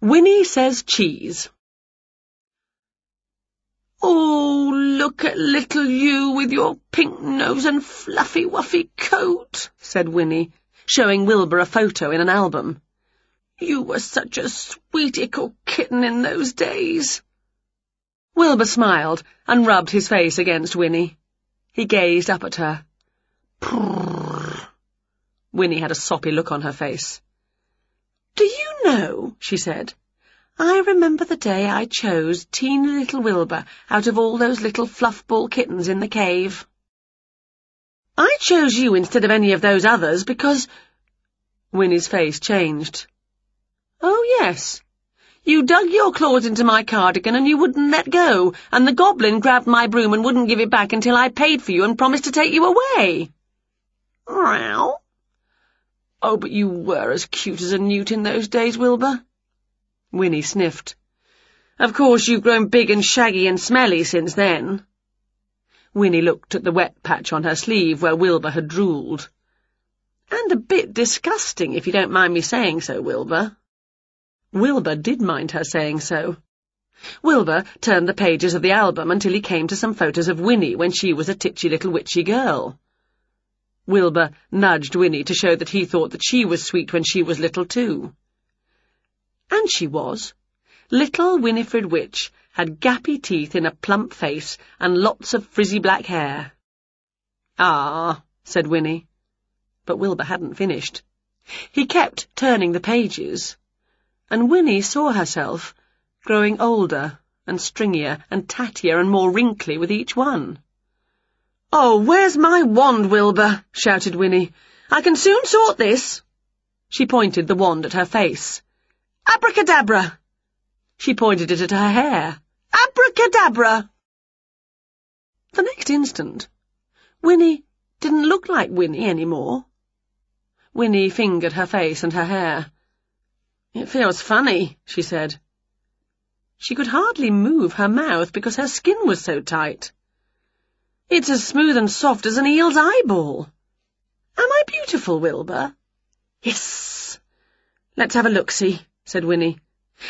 Winnie says cheese. Oh, look at little you with your pink nose and fluffy wuffy coat, said Winnie, showing Wilbur a photo in an album. You were such a sweet ickle kitten in those days. Wilbur smiled and rubbed his face against Winnie. He gazed up at her. Prrr. Winnie had a soppy look on her face. Do you know, she said, I remember the day I chose teeny little Wilbur out of all those little fluffball kittens in the cave. I chose you instead of any of those others because... Winnie's face changed. Oh, yes. You dug your claws into my cardigan and you wouldn't let go, and the goblin grabbed my broom and wouldn't give it back until I paid for you and promised to take you away. Meow. Oh, but you were as cute as a newt in those days, Wilbur. Winnie sniffed. Of course you've grown big and shaggy and smelly since then. Winnie looked at the wet patch on her sleeve where Wilbur had drooled. And a bit disgusting, if you don't mind me saying so, Wilbur. Wilbur did mind her saying so. Wilbur turned the pages of the album until he came to some photos of Winnie when she was a titchy little witchy girl. Wilbur nudged Winnie to show that he thought that she was sweet when she was little too. And she was. Little Winifred Witch had gappy teeth in a plump face and lots of frizzy black hair. Ah, said Winnie. But Wilbur hadn't finished. He kept turning the pages, and Winnie saw herself growing older and stringier and tattier and more wrinkly with each one. Oh, where's my wand, Wilbur? shouted Winnie. I can soon sort this. She pointed the wand at her face. Abracadabra! She pointed it at her hair. Abracadabra! The next instant, Winnie didn't look like Winnie any more. Winnie fingered her face and her hair. It feels funny, she said. She could hardly move her mouth because her skin was so tight. It's as smooth and soft as an eel's eyeball. Am I beautiful, Wilbur? Yes. Let's have a look-see said Winnie,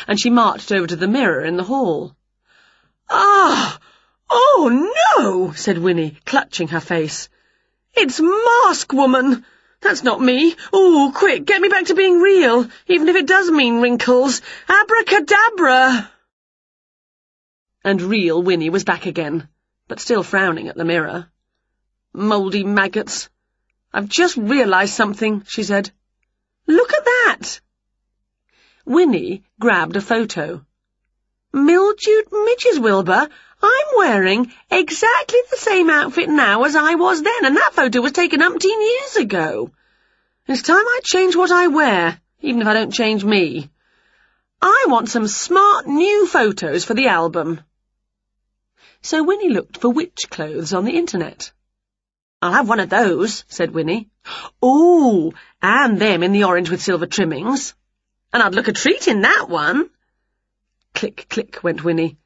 and she marched over to the mirror in the hall. Ah! Oh, no! said Winnie, clutching her face. It's Mask Woman! That's not me. Oh, quick, get me back to being real, even if it does mean wrinkles. Abracadabra! And real Winnie was back again, but still frowning at the mirror. Mouldy maggots. I've just realised something, she said. Look at that! Winnie grabbed a photo. Mildewed midges, Wilbur. I'm wearing exactly the same outfit now as I was then, and that photo was taken umpteen years ago. It's time I change what I wear, even if I don't change me. I want some smart new photos for the album. So Winnie looked for witch clothes on the internet. I'll have one of those, said Winnie. Ooh, and them in the orange with silver trimmings and I'd look a treat in that one. Click, click went Winnie.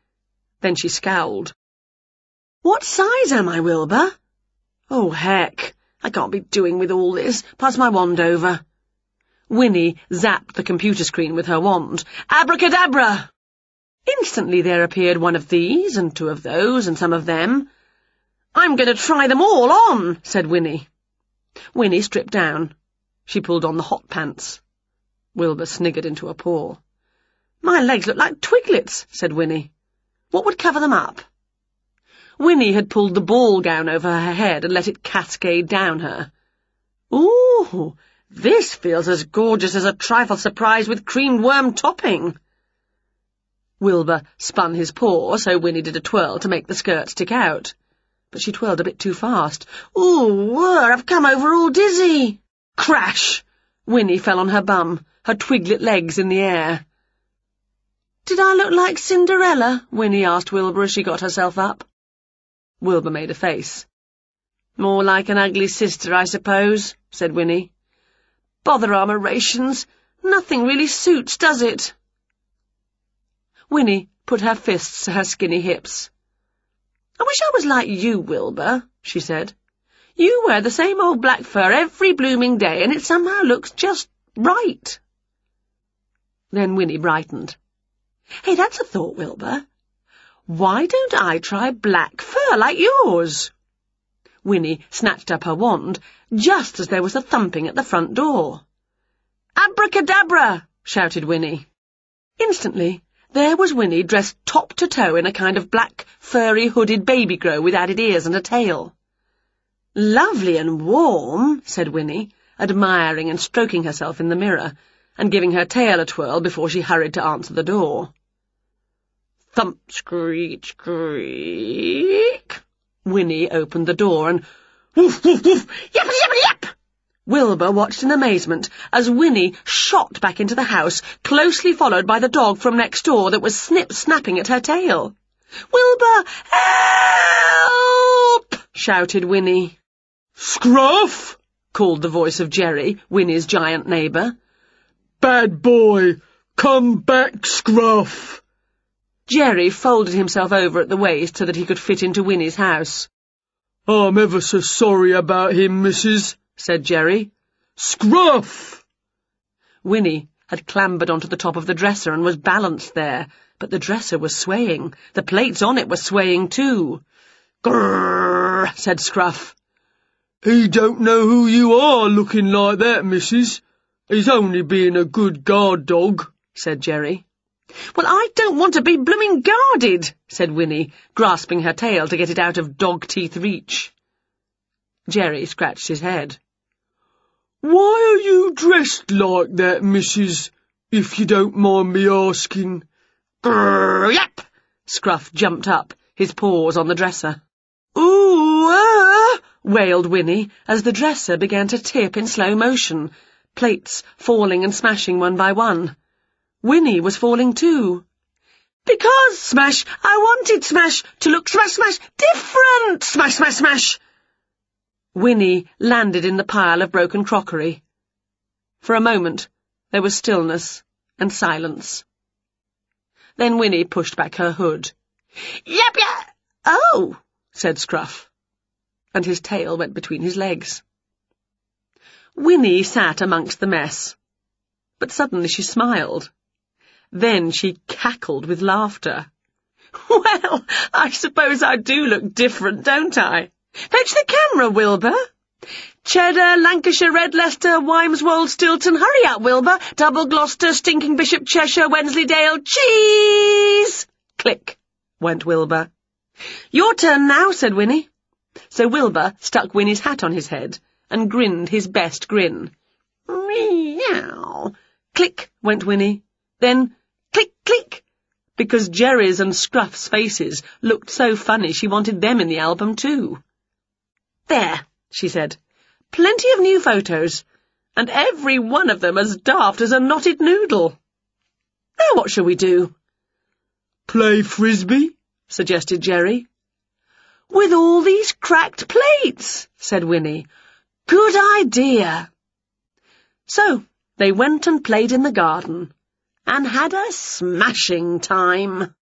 Then she scowled. What size am I, Wilbur? Oh, heck, I can't be doing with all this. Pass my wand over. Winnie zapped the computer screen with her wand. Abracadabra! Instantly there appeared one of these, and two of those, and some of them. I'm going to try them all on, said Winnie. Winnie stripped down. She pulled on the hot pants. Wilbur sniggered into a paw. My legs look like twiglets, said Winnie. What would cover them up? Winnie had pulled the ball gown over her head and let it cascade down her. Ooh, this feels as gorgeous as a trifle surprise with creamed worm topping. Wilbur spun his paw so Winnie did a twirl to make the skirt stick out. But she twirled a bit too fast. Ooh, whir, I've come over all dizzy. Crash! Winnie fell on her bum her twiglet legs in the air. Did I look like Cinderella? Winnie asked Wilbur as she got herself up. Wilbur made a face. More like an ugly sister, I suppose, said Winnie. Bother armour rations. Nothing really suits, does it? Winnie put her fists to her skinny hips. I wish I was like you, Wilbur, she said. You wear the same old black fur every blooming day, and it somehow looks just right. Then Winnie brightened. Hey, that's a thought, Wilbur. Why don't I try black fur like yours? Winnie snatched up her wand just as there was a thumping at the front door. Abracadabra! shouted Winnie. Instantly, there was Winnie dressed top to toe in a kind of black, furry, hooded baby grow with added ears and a tail. Lovely and warm, said Winnie, admiring and stroking herself in the mirror, and giving her tail a twirl before she hurried to answer the door. Thump, screech, squeak. Winnie opened the door and woof, woof, woof, yap, yap, yap. Wilbur watched in amazement as Winnie shot back into the house, closely followed by the dog from next door that was snip-snapping at her tail. Wilbur, help! shouted Winnie. Scruff! called the voice of Jerry, Winnie's giant neighbour. Bad boy, come back, Scruff! Jerry folded himself over at the waist so that he could fit into Winnie's house. I'm ever so sorry about him, missus, said Jerry. Scruff! Winnie had clambered onto the top of the dresser and was balanced there, but the dresser was swaying. The plates on it were swaying too. Grrr, said Scruff. He don't know who you are looking like that, missus. He's only being a good guard dog, said Jerry. Well, I don't want to be blooming guarded, said Winnie, grasping her tail to get it out of dog-teeth reach. Jerry scratched his head. Why are you dressed like that, missus, if you don't mind me asking? Grrr, yap! Scruff jumped up, his paws on the dresser. Ooh, ah! wailed Winnie as the dresser began to tip in slow motion, plates falling and smashing one by one. Winnie was falling too. Because, Smash, I wanted Smash to look smash, smash, different! Smash, smash, smash! Winnie landed in the pile of broken crockery. For a moment, there was stillness and silence. Then Winnie pushed back her hood. Yep, yep! Oh, said Scruff. And his tail went between his legs. Winnie sat amongst the mess. But suddenly she smiled. Then she cackled with laughter. Well, I suppose I do look different, don't I? Fetch the camera, Wilbur. Cheddar, Lancashire, Red Leicester, Wymeswold, Stilton, hurry up, Wilbur. Double Gloucester, Stinking Bishop, Cheshire, Wensleydale, cheese! Click, went Wilbur. Your turn now, said Winnie. So Wilbur stuck Winnie's hat on his head and grinned his best grin. Meow. Click, went Winnie. Then Click, click! Because Jerry's and Scruff's faces looked so funny she wanted them in the album too. There, she said. Plenty of new photos, and every one of them as daft as a knotted noodle. Now what shall we do? Play frisbee, suggested Jerry. With all these cracked plates, said Winnie. Good idea. So they went and played in the garden and had a smashing time.